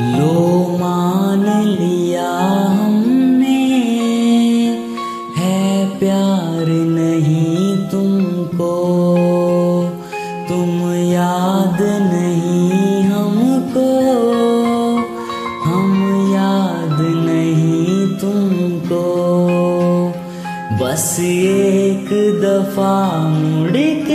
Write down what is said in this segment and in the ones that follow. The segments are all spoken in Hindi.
लो मान लिया हमने। है प्यार नहीं तुमको। तुम याद नहीं हमको। हम याद नहीं तुमको। बस एक दफ़ा मुड़ के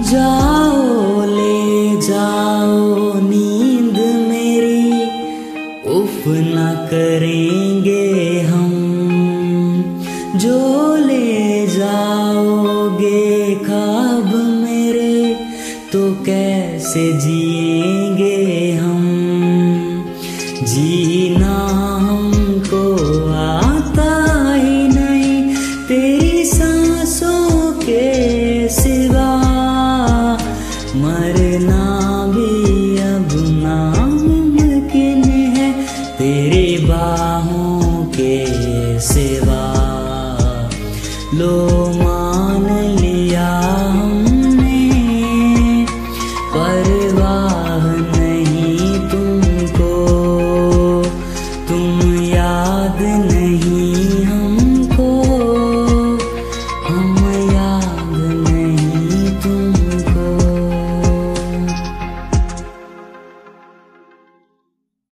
जाओ, ले जाओ नींद मेरी। उफ न करेंगे हम। जो ले जाओगे खाब मेरे तो कैसे जिएँगे हम? जीना हमको मरना भी अब नामुमकिन है तेरे बाहों के सिवा? लो